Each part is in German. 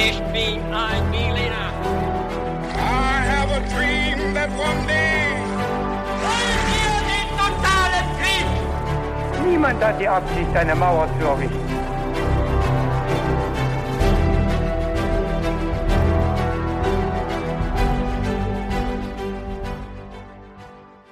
Ich bin ein Berliner. I have a dream that one day. Wollen wir den totalen Krieg? Niemand hat die Absicht, eine Mauer zu errichten.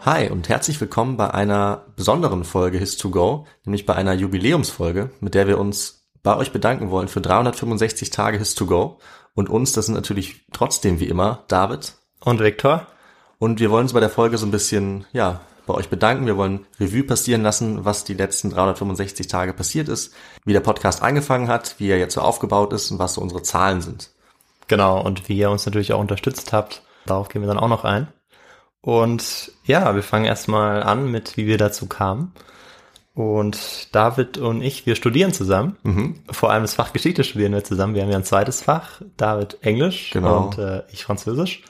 Hi und herzlich willkommen bei einer besonderen Folge His2Go, nämlich bei einer Jubiläumsfolge, mit der wir uns bei euch bedanken wollen für 365 Tage His2Go und uns, das sind natürlich trotzdem wie immer David Und Viktor? und wir wollen uns bei der Folge so ein bisschen, ja, bei euch bedanken. Wir wollen Revue passieren lassen, was die letzten 365 Tage passiert ist, wie der Podcast angefangen hat, wie er jetzt so aufgebaut ist und was so unsere Zahlen sind. Genau, und wie ihr uns natürlich auch unterstützt habt. Darauf gehen wir dann auch noch ein. Und ja, wir fangen erstmal an mit, wie wir dazu kamen. Und David und ich, wir studieren zusammen. Mhm. Vor allem das Fach Geschichte studieren wir zusammen. Wir haben ja ein zweites Fach, David Englisch Genau. und äh, ich Französisch.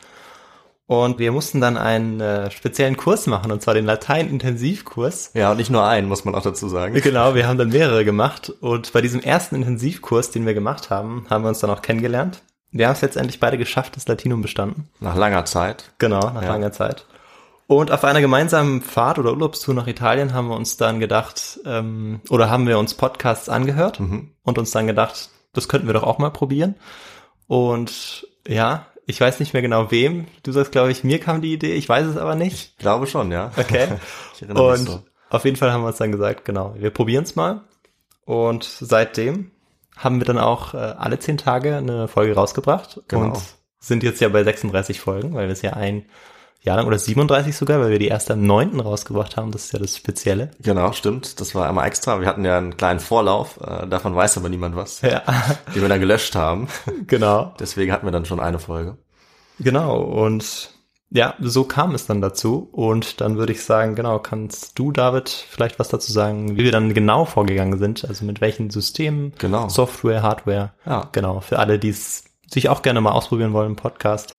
Und wir mussten dann einen äh, speziellen Kurs machen, und zwar den Latein-Intensivkurs. Ja, und nicht nur einen, muss man auch dazu sagen. Genau, wir haben dann mehrere gemacht und bei diesem ersten Intensivkurs, den wir gemacht haben, haben wir uns dann auch kennengelernt. Wir haben es letztendlich beide geschafft, das Latinum bestanden. Nach langer Zeit. Genau, nach Ja. langer Zeit. Und auf einer gemeinsamen Fahrt oder Urlaubstour nach Italien haben wir uns dann gedacht, ähm, oder haben wir uns Podcasts angehört Mhm. und uns dann gedacht, das könnten wir doch auch mal probieren. Und ja, ich weiß nicht mehr genau wem. Du sagst, glaube ich, mir kam die Idee, ich weiß es aber nicht. Ich glaube schon, ja. Okay. Ich erinnere mich Und so. auf jeden Fall haben wir uns dann gesagt, genau, wir probieren es mal. Und seitdem haben wir dann auch äh, alle zehn Tage eine Folge rausgebracht Genau. und sind jetzt ja bei 36 Folgen, weil wir es ja ein Jahr lang oder 37 sogar, weil wir die erste am 9. rausgebracht haben. Das ist ja das Spezielle. Genau, stimmt. Das war einmal extra. Wir hatten ja einen kleinen Vorlauf, äh, davon weiß aber niemand was, Ja, den wir dann gelöscht haben. genau. Deswegen hatten wir dann schon eine Folge. Genau. Und ja, so kam es dann dazu. Und dann würde ich sagen, genau, kannst du, David, vielleicht was dazu sagen, wie wir dann genau vorgegangen sind? Also mit welchen Systemen, Genau. Software, Hardware. Ja. Genau, für alle, die es sich auch gerne mal ausprobieren wollen im Podcast.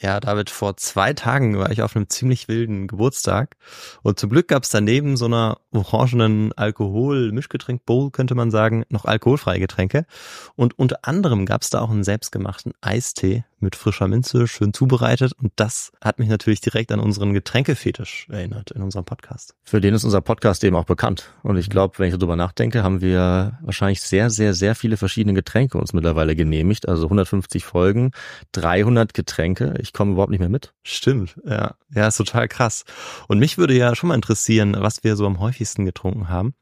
Ja, David, vor zwei Tagen war ich auf einem ziemlich wilden Geburtstag und zum Glück gab es daneben so einer orangenen Alkohol-Mischgetränk-Bowl, könnte man sagen, noch alkoholfreie Getränke. Und unter anderem gab es da auch einen selbstgemachten Eistee mit frischer Minze, schön zubereitet. Und das hat mich natürlich direkt an unseren Getränkefetisch erinnert in unserem Podcast. Für den ist unser Podcast eben auch bekannt. Und ich glaube, wenn ich darüber nachdenke, haben wir wahrscheinlich sehr, sehr, sehr viele verschiedene Getränke uns mittlerweile genehmigt. Also 150 Folgen, 300 Getränke. Ich komme überhaupt nicht mehr mit. Stimmt, ja. Ja, ist total krass. Und mich würde ja schon mal interessieren, was wir so am häufigsten getrunken haben.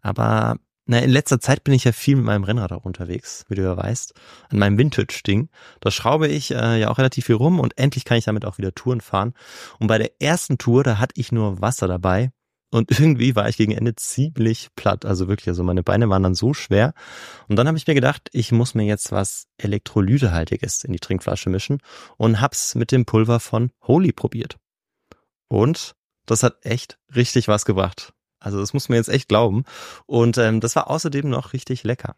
Aber na, in letzter Zeit bin ich ja viel mit meinem Rennrad auch unterwegs, wie du ja weißt, an meinem Vintage-Ding. Da schraube ich äh, ja auch relativ viel rum und endlich kann ich damit auch wieder Touren fahren. Und bei der ersten Tour, da hatte ich nur Wasser dabei. Und irgendwie war ich gegen Ende ziemlich platt. Also wirklich, also meine Beine waren dann so schwer. Und dann habe ich mir gedacht, ich muss mir jetzt was Elektrolytehaltiges in die Trinkflasche mischen und hab's mit dem Pulver von Holy probiert. Und das hat echt richtig was gebracht. Also das muss man jetzt echt glauben. Und ähm, das war außerdem noch richtig lecker.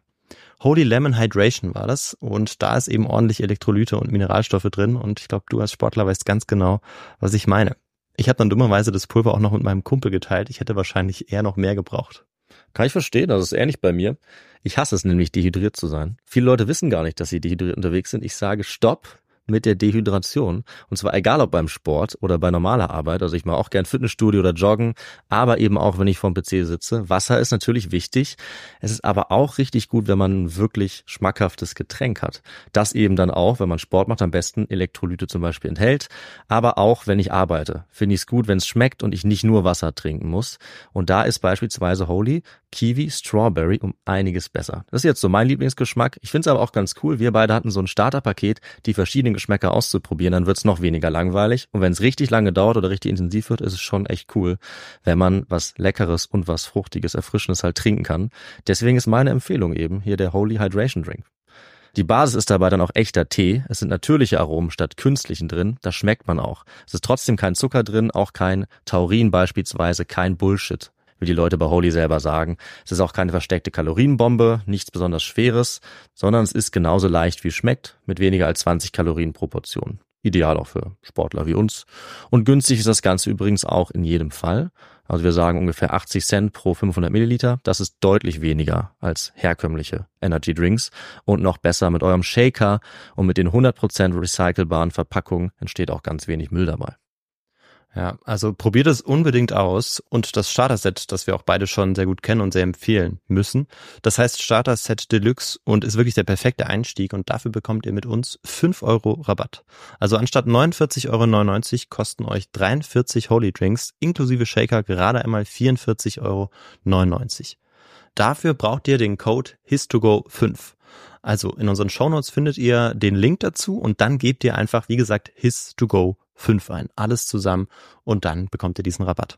Holy Lemon Hydration war das und da ist eben ordentlich Elektrolyte und Mineralstoffe drin und ich glaube, du als Sportler weißt ganz genau, was ich meine. Ich habe dann dummerweise das Pulver auch noch mit meinem Kumpel geteilt. Ich hätte wahrscheinlich eher noch mehr gebraucht. Kann ich verstehen, das ist ähnlich bei mir. Ich hasse es nämlich, dehydriert zu sein. Viele Leute wissen gar nicht, dass sie dehydriert unterwegs sind. Ich sage Stopp mit der Dehydration. Und zwar egal ob beim Sport oder bei normaler Arbeit. Also ich mache auch gern Fitnessstudio oder Joggen, aber eben auch, wenn ich vorm PC sitze. Wasser ist natürlich wichtig. Es ist aber auch richtig gut, wenn man ein wirklich schmackhaftes Getränk hat. Das eben dann auch, wenn man Sport macht, am besten Elektrolyte zum Beispiel enthält. Aber auch, wenn ich arbeite, finde ich es gut, wenn es schmeckt und ich nicht nur Wasser trinken muss. Und da ist beispielsweise Holy Kiwi Strawberry um einiges besser. Das ist jetzt so mein Lieblingsgeschmack. Ich finde es aber auch ganz cool. Wir beide hatten so ein Starterpaket, die verschiedenen Geschmäcker auszuprobieren. Dann wird es noch weniger langweilig. Und wenn es richtig lange dauert oder richtig intensiv wird, ist es schon echt cool, wenn man was Leckeres und was Fruchtiges, Erfrischendes halt trinken kann. Deswegen ist meine Empfehlung eben hier der Holy Hydration Drink. Die Basis ist dabei dann auch echter Tee. Es sind natürliche Aromen statt künstlichen drin. Das schmeckt man auch. Es ist trotzdem kein Zucker drin, auch kein Taurin beispielsweise, kein Bullshit, wie die Leute bei Holy selber sagen. Es ist auch keine versteckte Kalorienbombe, nichts besonders Schweres, sondern es ist genauso leicht wie es schmeckt, mit weniger als 20 Kalorien pro Portion. Ideal auch für Sportler wie uns. Und günstig ist das Ganze übrigens auch in jedem Fall. Also wir sagen ungefähr 80 Cent pro 500 Milliliter. Das ist deutlich weniger als herkömmliche Energy Drinks. Und noch besser mit eurem Shaker und mit den 100% recycelbaren Verpackungen entsteht auch ganz wenig Müll dabei. Ja, also probiert es unbedingt aus und das Starter-Set, das wir auch beide schon sehr gut kennen und sehr empfehlen müssen. Das heißt Starter-Set Deluxe und ist wirklich der perfekte Einstieg und dafür bekommt ihr mit uns 5 Euro Rabatt. Also anstatt 49,99 Euro kosten euch 43 Holy Drinks inklusive Shaker gerade einmal 44,99 Euro. Dafür braucht ihr den Code HISTOGO5. Also in unseren Shownotes findet ihr den Link dazu und dann gebt ihr einfach, wie gesagt, HIS2GO 5 ein. Alles zusammen und dann bekommt ihr diesen Rabatt.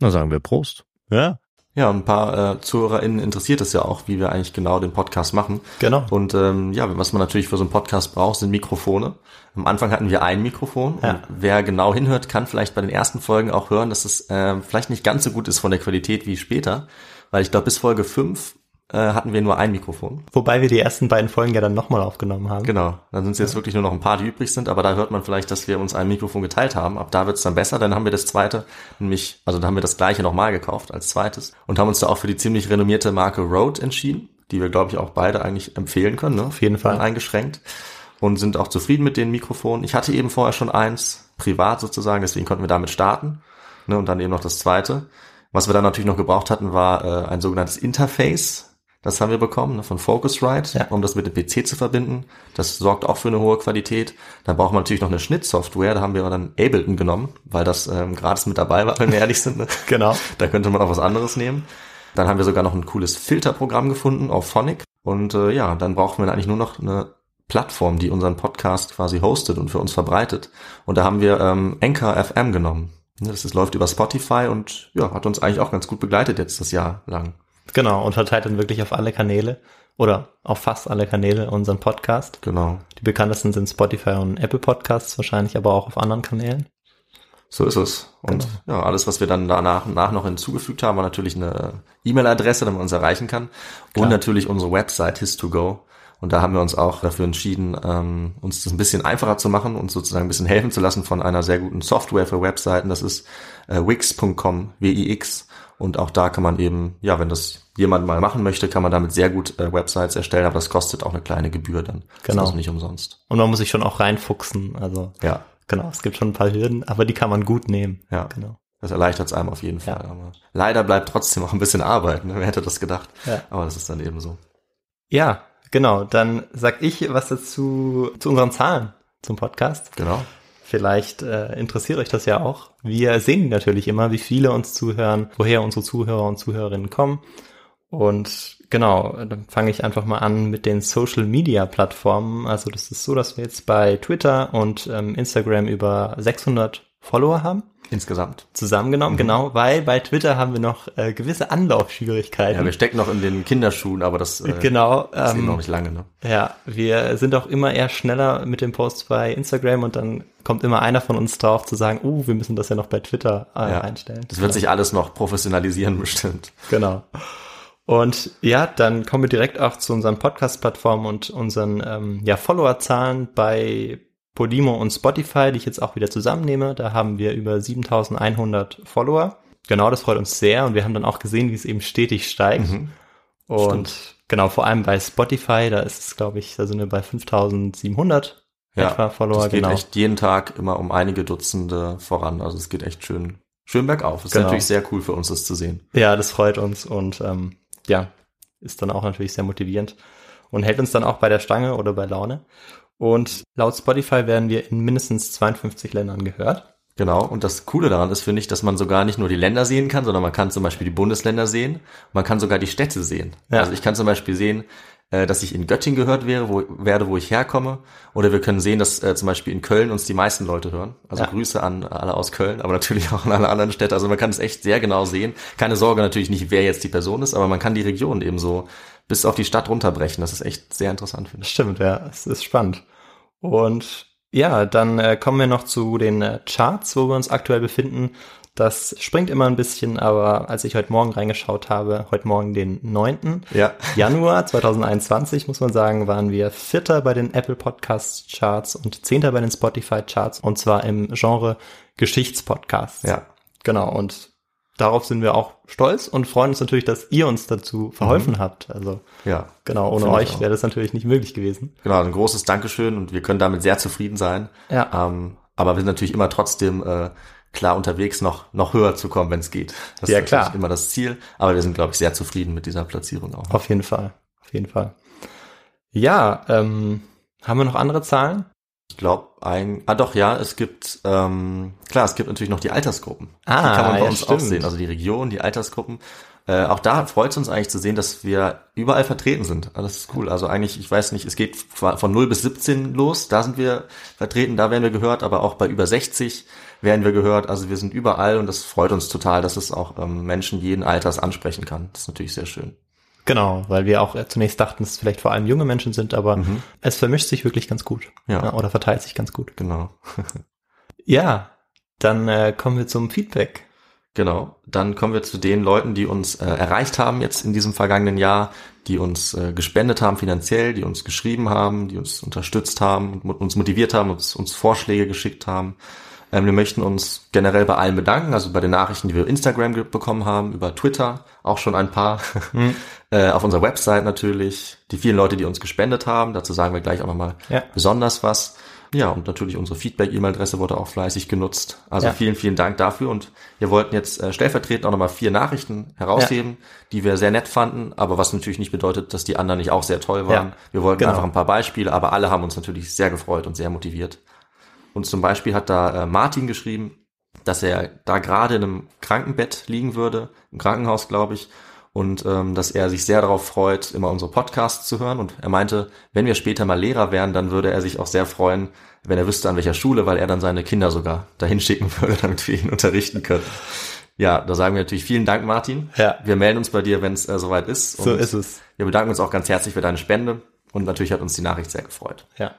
Na sagen wir Prost. Ja. Ja, ein paar äh, ZuhörerInnen interessiert es ja auch, wie wir eigentlich genau den Podcast machen. Genau. Und ähm, ja, was man natürlich für so einen Podcast braucht, sind Mikrofone. Am Anfang hatten wir ein Mikrofon. Ja. wer genau hinhört, kann vielleicht bei den ersten Folgen auch hören, dass es äh, vielleicht nicht ganz so gut ist von der Qualität wie später. Weil ich glaube, bis Folge 5 äh, hatten wir nur ein Mikrofon. Wobei wir die ersten beiden Folgen ja dann nochmal aufgenommen haben. Genau, dann sind es jetzt wirklich nur noch ein paar, die übrig sind, aber da hört man vielleicht, dass wir uns ein Mikrofon geteilt haben. Ab da wird es dann besser, dann haben wir das zweite, nämlich, also dann haben wir das gleiche nochmal gekauft als zweites und haben uns da auch für die ziemlich renommierte Marke Rode entschieden, die wir, glaube ich, auch beide eigentlich empfehlen können, ne? Auf jeden Fall. Eingeschränkt und sind auch zufrieden mit den Mikrofonen. Ich hatte eben vorher schon eins, privat sozusagen, deswegen konnten wir damit starten ne? und dann eben noch das zweite. Was wir dann natürlich noch gebraucht hatten, war äh, ein sogenanntes Interface, das haben wir bekommen ne, von Focusrite, Ja. um das mit dem PC zu verbinden. Das sorgt auch für eine hohe Qualität. Dann braucht man natürlich noch eine Schnittsoftware. Da haben wir dann Ableton genommen, weil das ähm, gratis mit dabei war, wenn wir ehrlich sind. Ne? Genau. Da könnte man auch was anderes nehmen. Dann haben wir sogar noch ein cooles Filterprogramm gefunden auf Phonic. Und äh, ja, dann brauchen wir eigentlich nur noch eine Plattform, die unseren Podcast quasi hostet und für uns verbreitet. Und da haben wir ähm, Anchor FM genommen. Ne, Das ist, läuft über Spotify und ja, hat uns eigentlich auch ganz gut begleitet jetzt das Jahr lang. Genau. Und verteilt dann wirklich auf alle Kanäle oder auf fast alle Kanäle unseren Podcast. Genau. Die bekanntesten sind Spotify und Apple Podcasts wahrscheinlich, aber auch auf anderen Kanälen. So ist es. Und ja, alles, was wir dann danach nach noch hinzugefügt haben, war natürlich eine E-Mail-Adresse, damit man uns erreichen kann. Klar. Und natürlich unsere Website His2Go. Und da haben wir uns auch dafür entschieden, ähm, uns das ein bisschen einfacher zu machen und sozusagen ein bisschen helfen zu lassen von einer sehr guten Software für Webseiten. Das ist äh, wix.com, W-I-X. Und auch da kann man eben, ja, wenn das jemand mal machen möchte, kann man damit sehr gut äh, Websites erstellen, aber das kostet auch eine kleine Gebühr dann. Das Genau. ist also nicht umsonst. Und man muss sich schon auch reinfuchsen. Also Ja, genau, es gibt schon ein paar Hürden, aber die kann man gut nehmen. ja. Genau. Das erleichtert es einem auf jeden Fall. Ja. Aber leider bleibt trotzdem auch ein bisschen Arbeit. Ne? Wer hätte das gedacht? Ja. Aber das ist dann eben so. Ja, genau. Dann sag ich was dazu zu unseren Zahlen zum Podcast. Genau. Vielleicht äh, interessiert euch das ja auch. Wir sehen natürlich immer, wie viele uns zuhören, woher unsere Zuhörer und Zuhörerinnen kommen. Und genau, dann fange ich einfach mal an mit den Social Media Plattformen. Also das ist so, dass wir jetzt bei Twitter und ähm, Instagram über 600 Follower haben. Insgesamt. Zusammengenommen, genau, weil bei Twitter haben wir noch äh, gewisse Anlaufschwierigkeiten. Ja, wir stecken noch in den Kinderschuhen, aber das äh, genau. ist Ähm, noch nicht lange. Ne? Ja, wir sind auch immer eher schneller mit den Posts bei Instagram und dann kommt immer einer von uns drauf zu sagen, uh, wir müssen das ja noch bei Twitter äh, Ja. einstellen. Das wird sich alles noch professionalisieren bestimmt. Genau. Und ja, dann kommen wir direkt auch zu unseren Podcast-Plattformen und unseren ähm, ja, Follower-Zahlen bei Podimo und Spotify, die ich jetzt auch wieder zusammennehme. Da haben wir über 7100 Follower. Genau, das freut uns sehr und wir haben dann auch gesehen, wie es eben stetig steigt. Mhm. Und genau, vor allem bei Spotify, da ist es, glaube ich, da sind wir bei 5700 Ja, etwa Follower, das geht genau. echt jeden Tag immer um einige Dutzende voran. Also es geht echt schön, schön bergauf. Ist Genau. natürlich sehr cool für uns, das zu sehen. Ja, das freut uns und ähm, ja, ist dann auch natürlich sehr motivierend und hält uns dann auch bei der Stange oder bei Laune. Und laut Spotify werden wir in mindestens 52 Ländern gehört. Genau. Und das Coole daran ist, finde ich, dass man sogar nicht nur die Länder sehen kann, sondern man kann zum Beispiel die Bundesländer sehen. Man kann sogar die Städte sehen. Ja. Also ich kann zum Beispiel sehen, äh, dass ich in Göttingen gehört wäre, wo, werde, wo ich herkomme. Oder wir können sehen, dass äh, zum Beispiel in Köln uns die meisten Leute hören. Also Ja. Grüße an alle aus Köln, aber natürlich auch an alle anderen Städte. Also man kann es echt sehr genau sehen. Keine Sorge natürlich nicht, wer jetzt die Person ist, aber man kann die Region eben so bis auf die Stadt runterbrechen. Das ist echt sehr interessant, finde ich. Stimmt, ja, es ist spannend. Und ja, dann äh, kommen wir noch zu den äh, Charts, wo wir uns aktuell befinden. Das springt immer ein bisschen, aber als ich heute Morgen reingeschaut habe, heute Morgen den 9. Ja. Januar 2021, muss man sagen, waren wir Vierter bei den Apple Podcast Charts und Zehnter bei den Spotify Charts und zwar im Genre Geschichtspodcasts. Ja. Genau, und darauf sind wir auch stolz und freuen uns natürlich, dass ihr uns dazu verholfen habt. Also Ja. genau, ohne euch wäre das natürlich nicht möglich gewesen. Genau, ein großes Dankeschön und wir können damit sehr zufrieden sein. Ja. Ähm, aber wir sind natürlich immer trotzdem äh, klar unterwegs, noch, noch höher zu kommen, wenn es geht. Das Ja, ist klar. immer das Ziel. Aber wir sind, glaube ich, sehr zufrieden mit dieser Platzierung auch. Auf jeden Fall, auf jeden Fall. Ja, ähm, haben wir noch andere Zahlen? Ich glaube, ein, ah doch, ja, es gibt, ähm, klar, es gibt natürlich noch die Altersgruppen. Ah, die kann man bei ja, uns auch stimmt. sehen, also die Region, die Altersgruppen. Äh, auch da freut es uns eigentlich zu sehen, dass wir überall vertreten sind. Ah, Das ist cool. Also eigentlich, ich weiß nicht, es geht von 0 bis 17 los, da sind wir vertreten, da werden wir gehört, aber auch bei über 60 werden wir gehört. Also wir sind überall und das freut uns total, dass es auch ähm, Menschen jeden Alters ansprechen kann. Das ist natürlich sehr schön. Genau, weil wir auch zunächst dachten, dass es vielleicht vor allem junge Menschen sind, aber es vermischt sich wirklich ganz gut. Ja. Oder verteilt sich ganz gut. Genau. Ja, dann äh, kommen wir zum Feedback. Genau. Dann kommen wir zu den Leuten, die uns äh, erreicht haben jetzt in diesem vergangenen Jahr, die uns äh, gespendet haben finanziell, die uns geschrieben haben, die uns unterstützt haben, uns motiviert haben, uns, uns Vorschläge geschickt haben. Ähm, wir möchten uns generell bei allen bedanken, also bei den Nachrichten, die wir über Instagram bekommen haben, über Twitter, auch schon ein paar, äh, auf unserer Website natürlich, die vielen Leute, die uns gespendet haben, dazu sagen wir gleich auch nochmal Ja. besonders was. Ja, und natürlich unsere Feedback-E-Mail-Adresse wurde auch fleißig genutzt. Also Ja. vielen, vielen Dank dafür. Und wir wollten jetzt äh, stellvertretend auch nochmal vier Nachrichten herausheben, die wir sehr nett fanden, aber was natürlich nicht bedeutet, dass die anderen nicht auch sehr toll waren. Ja, Wir wollten genau. einfach ein paar Beispiele, aber alle haben uns natürlich sehr gefreut und sehr motiviert. Und zum Beispiel hat da äh, Martin geschrieben, dass er da gerade in einem Krankenbett liegen würde, im Krankenhaus, glaube ich, und ähm, dass er sich sehr darauf freut, immer unsere Podcasts zu hören. Und er meinte, wenn wir später mal Lehrer wären, dann würde er sich auch sehr freuen, wenn er wüsste, an welcher Schule, weil er dann seine Kinder sogar dahin schicken würde, damit wir ihn unterrichten können. Ja, da sagen wir natürlich vielen Dank, Martin. Ja. Wir melden uns bei dir, wenn es äh, soweit ist. So ist es. Wir bedanken uns auch ganz herzlich für deine Spende. Und natürlich hat uns die Nachricht sehr gefreut. Ja.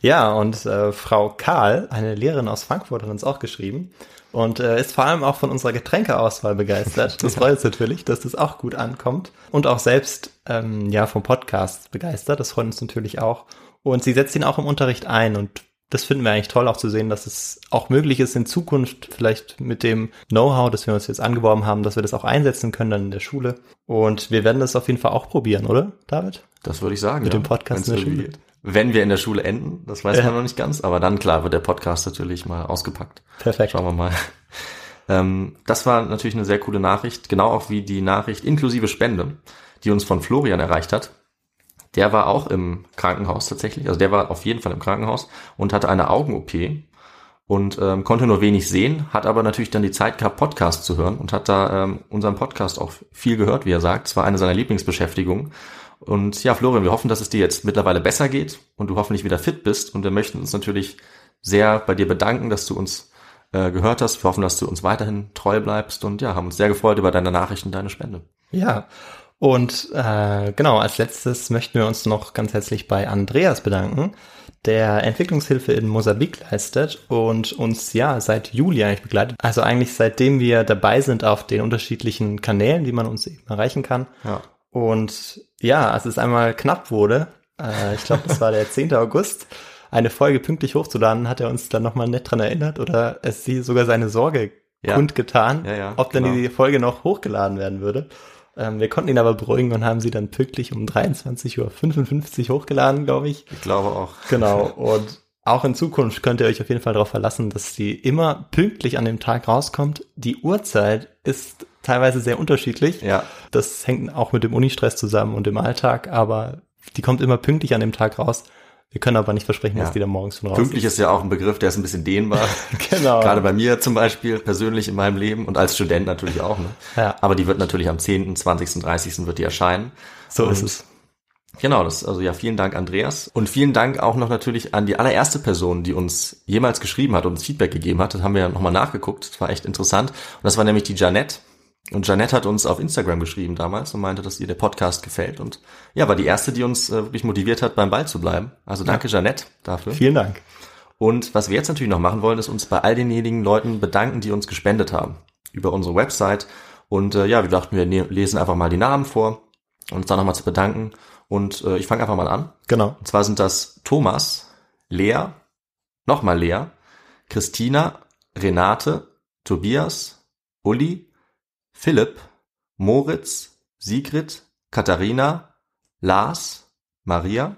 Ja, und äh, Frau Karl, eine Lehrerin aus Frankfurt, hat uns auch geschrieben und äh, ist vor allem auch von unserer Getränkeauswahl begeistert. Das freut uns natürlich, dass das auch gut ankommt. Und auch selbst ähm, ja vom Podcast begeistert. Das freut uns natürlich auch. Und sie setzt ihn auch im Unterricht ein und das finden wir eigentlich toll, auch zu sehen, dass es auch möglich ist, in Zukunft vielleicht mit dem Know-how, das wir uns jetzt angeworben haben, dass wir das auch einsetzen können dann in der Schule. Und wir werden das auf jeden Fall auch probieren, oder, David? Das würde ich sagen. Mit ja. dem Podcast Wenn's in der Schule. Wenn wir in der Schule enden, das weiß Ja. man noch nicht ganz, aber dann klar wird der Podcast natürlich mal ausgepackt. Perfekt. Schauen wir mal. Ähm, das war natürlich eine sehr coole Nachricht, genau auch wie die Nachricht inklusive Spende, die uns von Florian erreicht hat. Der war auch im Krankenhaus tatsächlich, also der war auf jeden Fall im Krankenhaus und hatte eine Augen-OP und ähm, konnte nur wenig sehen, hat aber natürlich dann die Zeit gehabt, Podcast zu hören und hat da ähm, unseren Podcast auch viel gehört, wie er sagt. Es war eine seiner Lieblingsbeschäftigungen. Und ja, Florian, wir hoffen, dass es dir jetzt mittlerweile besser geht und du hoffentlich wieder fit bist. Und wir möchten uns natürlich sehr bei dir bedanken, dass du uns äh, gehört hast. Wir hoffen, dass du uns weiterhin treu bleibst und ja, haben uns sehr gefreut über deine Nachrichten, deine Spende. Ja, und äh, genau, als letztes möchten wir uns noch ganz herzlich bei Andreas bedanken, der Entwicklungshilfe in Mosambik leistet und uns ja seit Juli eigentlich begleitet. Also eigentlich seitdem wir dabei sind auf den unterschiedlichen Kanälen, die man uns eben erreichen kann. Ja. Und ja, als es einmal knapp wurde, äh, ich glaube, das war der 10. August, eine Folge pünktlich hochzuladen, hat er uns dann nochmal nett dran erinnert oder es sie sogar seine Sorge Ja. kundgetan, Ja, ja, ob dann genau. die Folge noch hochgeladen werden würde. Ähm, wir konnten ihn aber beruhigen und haben sie dann pünktlich um 23.55 Uhr hochgeladen, glaube ich. Ich glaube auch. Genau. Und auch in Zukunft könnt ihr euch auf jeden Fall darauf verlassen, dass sie immer pünktlich an dem Tag rauskommt. Die Uhrzeit ist teilweise sehr unterschiedlich. Ja. Das hängt auch mit dem Unistress zusammen und dem Alltag, aber die kommt immer pünktlich an dem Tag raus. Wir können aber nicht versprechen, Ja. dass die dann morgens schon raus Pünktlich ist ja auch ein Begriff, der ist ein bisschen dehnbar. Genau. Gerade bei mir zum Beispiel, persönlich in meinem Leben und als Student natürlich auch. Ne? Ja. Aber die wird natürlich am 10., 20., 30. wird die erscheinen. So Und ist es. Genau, das, also ja, vielen Dank, Andreas. Und vielen Dank auch noch natürlich an die allererste Person, die uns jemals geschrieben hat und uns Feedback gegeben hat. Das haben wir ja nochmal nachgeguckt. Das war echt interessant. Und das war nämlich die Janette. Und Janette hat uns auf Instagram geschrieben damals und meinte, dass ihr der Podcast gefällt. Und ja, war die erste, die uns äh, wirklich motiviert hat, beim Ball zu bleiben. Also danke, Janette, dafür. Vielen Dank. Und was wir jetzt natürlich noch machen wollen, ist uns bei all denjenigen Leuten bedanken, die uns gespendet haben über unsere Website. Und äh, ja, wir dachten, wir ne lesen einfach mal die Namen vor, uns da nochmal zu bedanken. Und äh, ich fange einfach mal an. Genau. Und zwar sind das Thomas, Lea, nochmal Lea, Christina, Renate, Tobias, Uli, Philipp, Moritz, Sigrid, Katharina, Lars, Maria,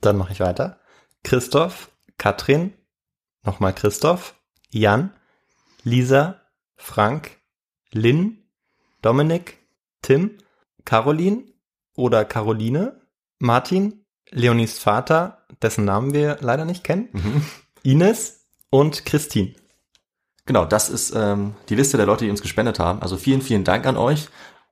Dann mache ich weiter. Christoph, Katrin, nochmal Christoph, Jan, Lisa, Frank, Lynn, Dominik, Tim, Caroline oder Caroline, Martin, Leonis Vater, dessen Namen wir leider nicht kennen, Ines und Christine. Genau, das ist ähm, die Liste der Leute, die uns gespendet haben. Also vielen, vielen Dank an euch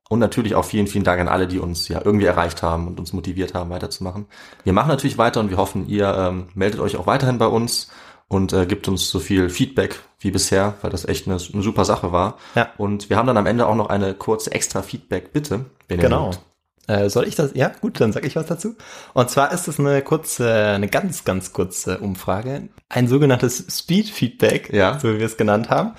und natürlich auch vielen, vielen Dank an alle, die uns ja irgendwie erreicht haben und uns motiviert haben, weiterzumachen. Wir machen natürlich weiter und wir hoffen, ihr ähm, meldet euch auch weiterhin bei uns und äh, gibt uns so viel Feedback wie bisher, weil das echt eine, eine super Sache war. Ja. Und wir haben dann am Ende auch noch eine kurze extra Feedback-Bitte. Genau. mögt. Äh, soll ich das? Ja, gut, dann sage ich was dazu. Und zwar ist es eine kurze, eine ganz, ganz kurze Umfrage. Ein sogenanntes Speed-Feedback, Ja. so wie wir es genannt haben.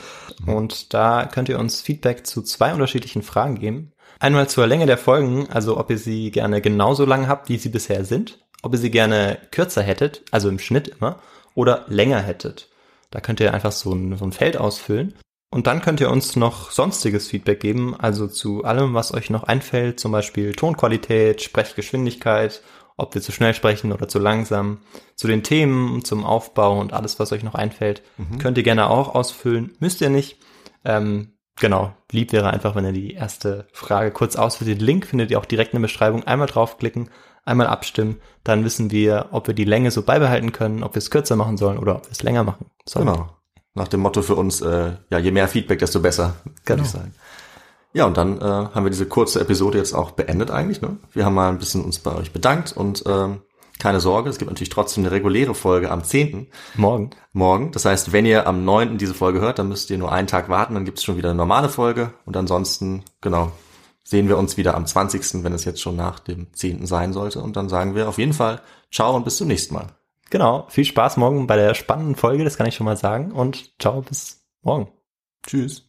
Und da könnt ihr uns Feedback zu zwei unterschiedlichen Fragen geben. Einmal zur Länge der Folgen, also ob ihr sie gerne genauso lang habt, wie sie bisher sind, ob ihr sie gerne kürzer hättet, also im Schnitt immer, oder länger hättet. Da könnt ihr einfach so ein, so ein Feld ausfüllen. Und dann könnt ihr uns noch sonstiges Feedback geben, also zu allem, was euch noch einfällt, zum Beispiel Tonqualität, Sprechgeschwindigkeit, ob wir zu schnell sprechen oder zu langsam, zu den Themen, zum Aufbau und alles, was euch noch einfällt, könnt ihr gerne auch ausfüllen, müsst ihr nicht. Ähm, genau, lieb wäre einfach, wenn ihr die erste Frage kurz ausfüllt. Den Link findet ihr auch direkt in der Beschreibung. Einmal draufklicken, einmal abstimmen, dann wissen wir, ob wir die Länge so beibehalten können, ob wir es kürzer machen sollen oder ob wir es länger machen sollen. Genau. Nach dem Motto für uns, äh, ja, je mehr Feedback, desto besser, würde Genau. ich sagen. Ja, und dann äh, haben wir diese kurze Episode jetzt auch beendet eigentlich. Ne? Wir haben mal ein bisschen uns bei euch bedankt und ähm, keine Sorge, es gibt natürlich trotzdem eine reguläre Folge am 10. Morgen. morgen. Das heißt, wenn ihr am 9. diese Folge hört, dann müsst ihr nur einen Tag warten, dann gibt es schon wieder eine normale Folge. Und ansonsten, genau, sehen wir uns wieder am 20., wenn es jetzt schon nach dem 10. sein sollte. Und dann sagen wir auf jeden Fall Ciao und bis zum nächsten Mal. Genau, viel Spaß morgen bei der spannenden Folge, das kann ich schon mal sagen. Und ciao, bis morgen. Tschüss.